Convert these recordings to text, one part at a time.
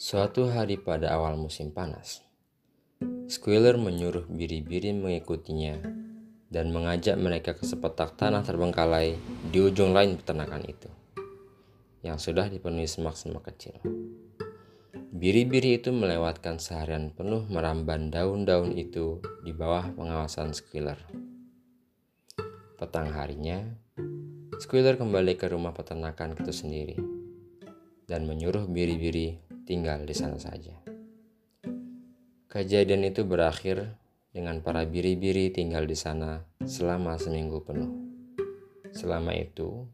Suatu hari pada awal musim panas, Squealer menyuruh biri-biri mengikutinya dan mengajak mereka ke sepetak tanah terbengkalai di ujung lain peternakan itu, yang sudah dipenuhi semak-semak kecil. Biri-biri itu melewatkan seharian penuh meramban daun-daun itu di bawah pengawasan Squealer. Petang harinya, Squealer kembali ke rumah peternakan itu sendiri dan menyuruh biri-biri tinggal di sana saja. Kejadian itu berakhir dengan para biri-biri tinggal di sana selama seminggu penuh. Selama itu,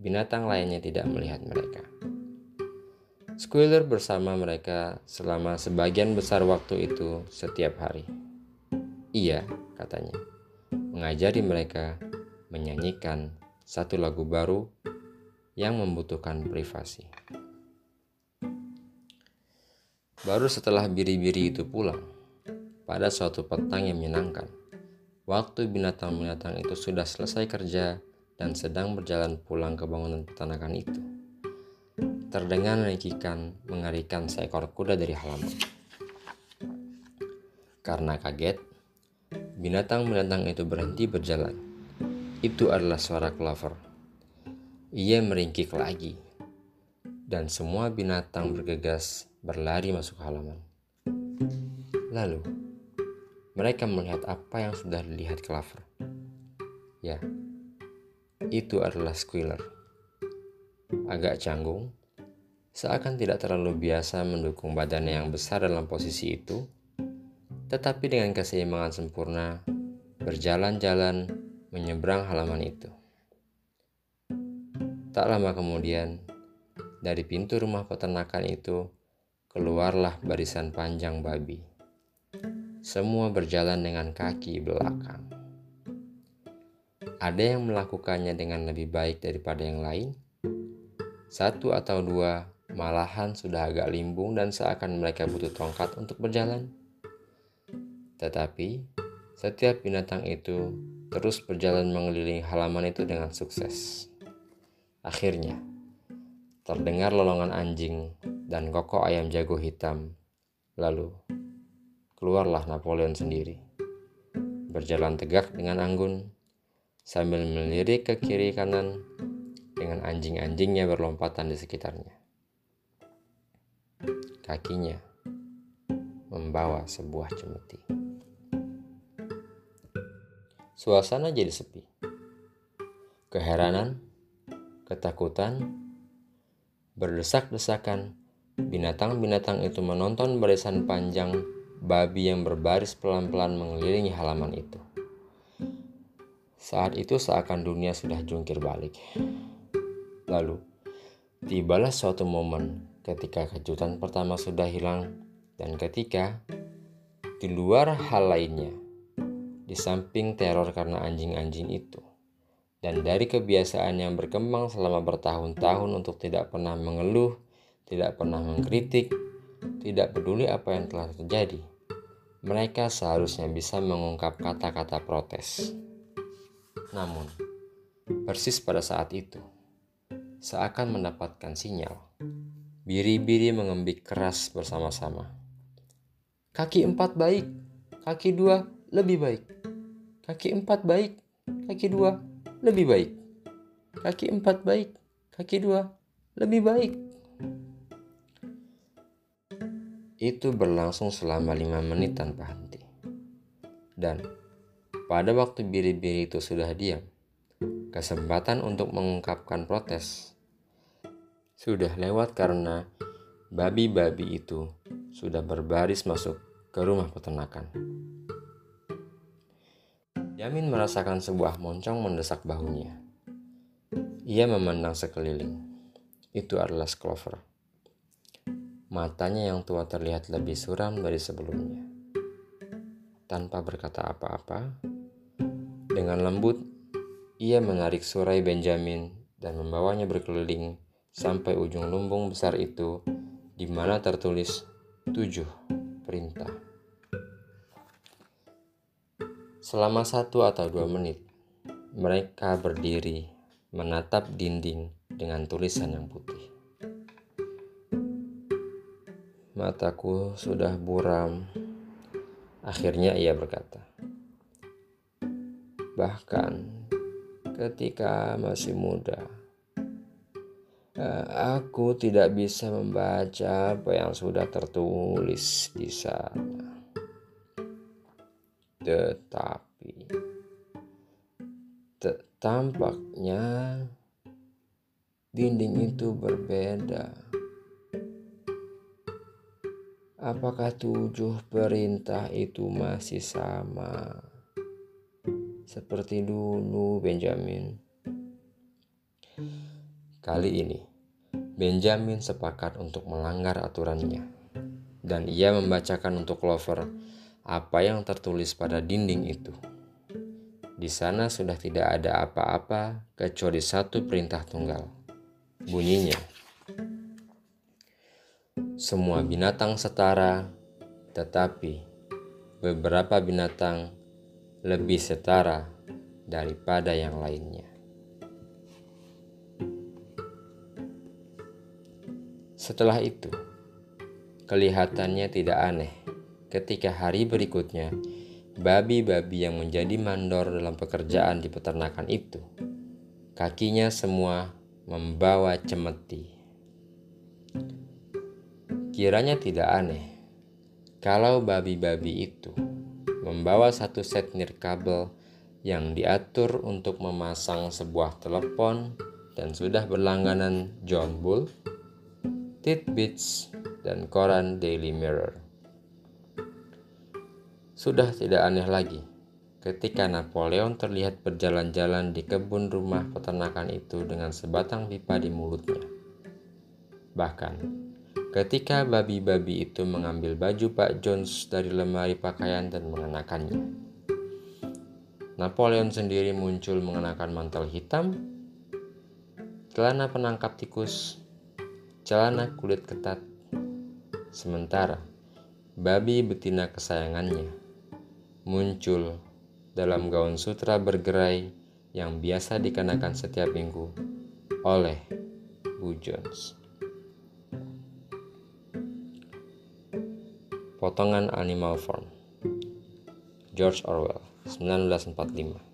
binatang lainnya tidak melihat mereka. Squealer bersama mereka selama sebagian besar waktu itu setiap hari. Iya, katanya, mengajari mereka menyanyikan satu lagu baru yang membutuhkan privasi. Baru setelah biri-biri itu pulang, pada suatu petang yang menyenangkan, waktu binatang-binatang itu sudah selesai kerja dan sedang berjalan pulang ke bangunan peternakan itu. Terdengar nerikikan mengerikan seekor kuda dari halaman. Karena kaget, binatang-binatang itu berhenti berjalan. Itu adalah suara Clover. Ia meringkik lagi, dan semua binatang bergegas berlari masuk halaman. Lalu, mereka melihat apa yang sudah dilihat Clover. Ya, itu adalah Squealer. Agak canggung, seakan tidak terlalu biasa mendukung badannya yang besar dalam posisi itu, tetapi dengan keseimbangan sempurna, berjalan-jalan menyeberang halaman itu. Tak lama kemudian, dari pintu rumah peternakan itu keluarlah barisan panjang babi. Semua berjalan dengan kaki belakang. Ada yang melakukannya dengan lebih baik daripada yang lain. Satu atau dua malahan sudah agak limbung dan seakan mereka butuh tongkat untuk berjalan. Tetapi setiap binatang itu terus berjalan mengelilingi halaman itu dengan sukses. Akhirnya, terdengar lolongan anjing dan koko ayam jago hitam. Lalu, keluarlah Napoleon sendiri. Berjalan tegak dengan anggun, sambil melirik ke kiri kanan dengan anjing-anjingnya berlompatan di sekitarnya. Kakinya membawa sebuah cemeti. Suasana jadi sepi. Keheranan, ketakutan, berdesak-desakan Binatang-binatang itu menonton barisan panjang babi yang berbaris pelan-pelan mengelilingi halaman itu. Saat itu seakan dunia sudah jungkir balik. Lalu, tibalah suatu momen ketika kejutan pertama sudah hilang dan ketika di luar hal lainnya, di samping teror karena anjing-anjing itu, dan dari kebiasaan yang berkembang selama bertahun-tahun untuk tidak pernah mengeluh tidak pernah mengkritik, tidak peduli apa yang telah terjadi. Mereka seharusnya bisa mengungkap kata-kata protes. Namun, persis pada saat itu, seakan mendapatkan sinyal, biri-biri mengembik keras bersama-sama. Kaki empat baik, kaki dua lebih baik. Kaki empat baik, kaki dua lebih baik. Kaki empat baik, kaki dua lebih baik. Itu berlangsung selama lima menit tanpa henti. Dan pada waktu biri-biri itu sudah diam, kesempatan untuk mengungkapkan protes sudah lewat karena babi-babi itu sudah berbaris masuk ke rumah peternakan. Yamin merasakan sebuah moncong mendesak bahunya. Ia memandang sekeliling. Itu adalah Clover. Matanya yang tua terlihat lebih suram dari sebelumnya. Tanpa berkata apa-apa, dengan lembut ia menarik surai Benjamin dan membawanya berkeliling sampai ujung lumbung besar itu di mana tertulis tujuh perintah. Selama satu atau dua menit, mereka berdiri menatap dinding dengan tulisan yang putih. mataku sudah buram. Akhirnya ia berkata, "Bahkan ketika masih muda, eh, aku tidak bisa membaca apa yang sudah tertulis di sana. Tetapi tampaknya dinding itu berbeda." Apakah tujuh perintah itu masih sama seperti dulu, Benjamin? Kali ini, Benjamin sepakat untuk melanggar aturannya, dan ia membacakan untuk Clover apa yang tertulis pada dinding itu. Di sana sudah tidak ada apa-apa kecuali satu perintah tunggal. Bunyinya, semua binatang setara, tetapi beberapa binatang lebih setara daripada yang lainnya. Setelah itu, kelihatannya tidak aneh ketika hari berikutnya babi-babi yang menjadi mandor dalam pekerjaan di peternakan itu, kakinya semua membawa cemeti. Kiranya tidak aneh kalau babi-babi itu membawa satu set nirkabel yang diatur untuk memasang sebuah telepon dan sudah berlangganan John Bull, Titbits, dan koran Daily Mirror. Sudah tidak aneh lagi ketika Napoleon terlihat berjalan-jalan di kebun rumah peternakan itu dengan sebatang pipa di mulutnya. Bahkan, ketika babi-babi itu mengambil baju Pak Jones dari lemari pakaian dan mengenakannya. Napoleon sendiri muncul mengenakan mantel hitam, celana penangkap tikus, celana kulit ketat. Sementara babi betina kesayangannya muncul dalam gaun sutra bergerai yang biasa dikenakan setiap minggu oleh Bu Jones. Potongan Animal Farm George Orwell 1945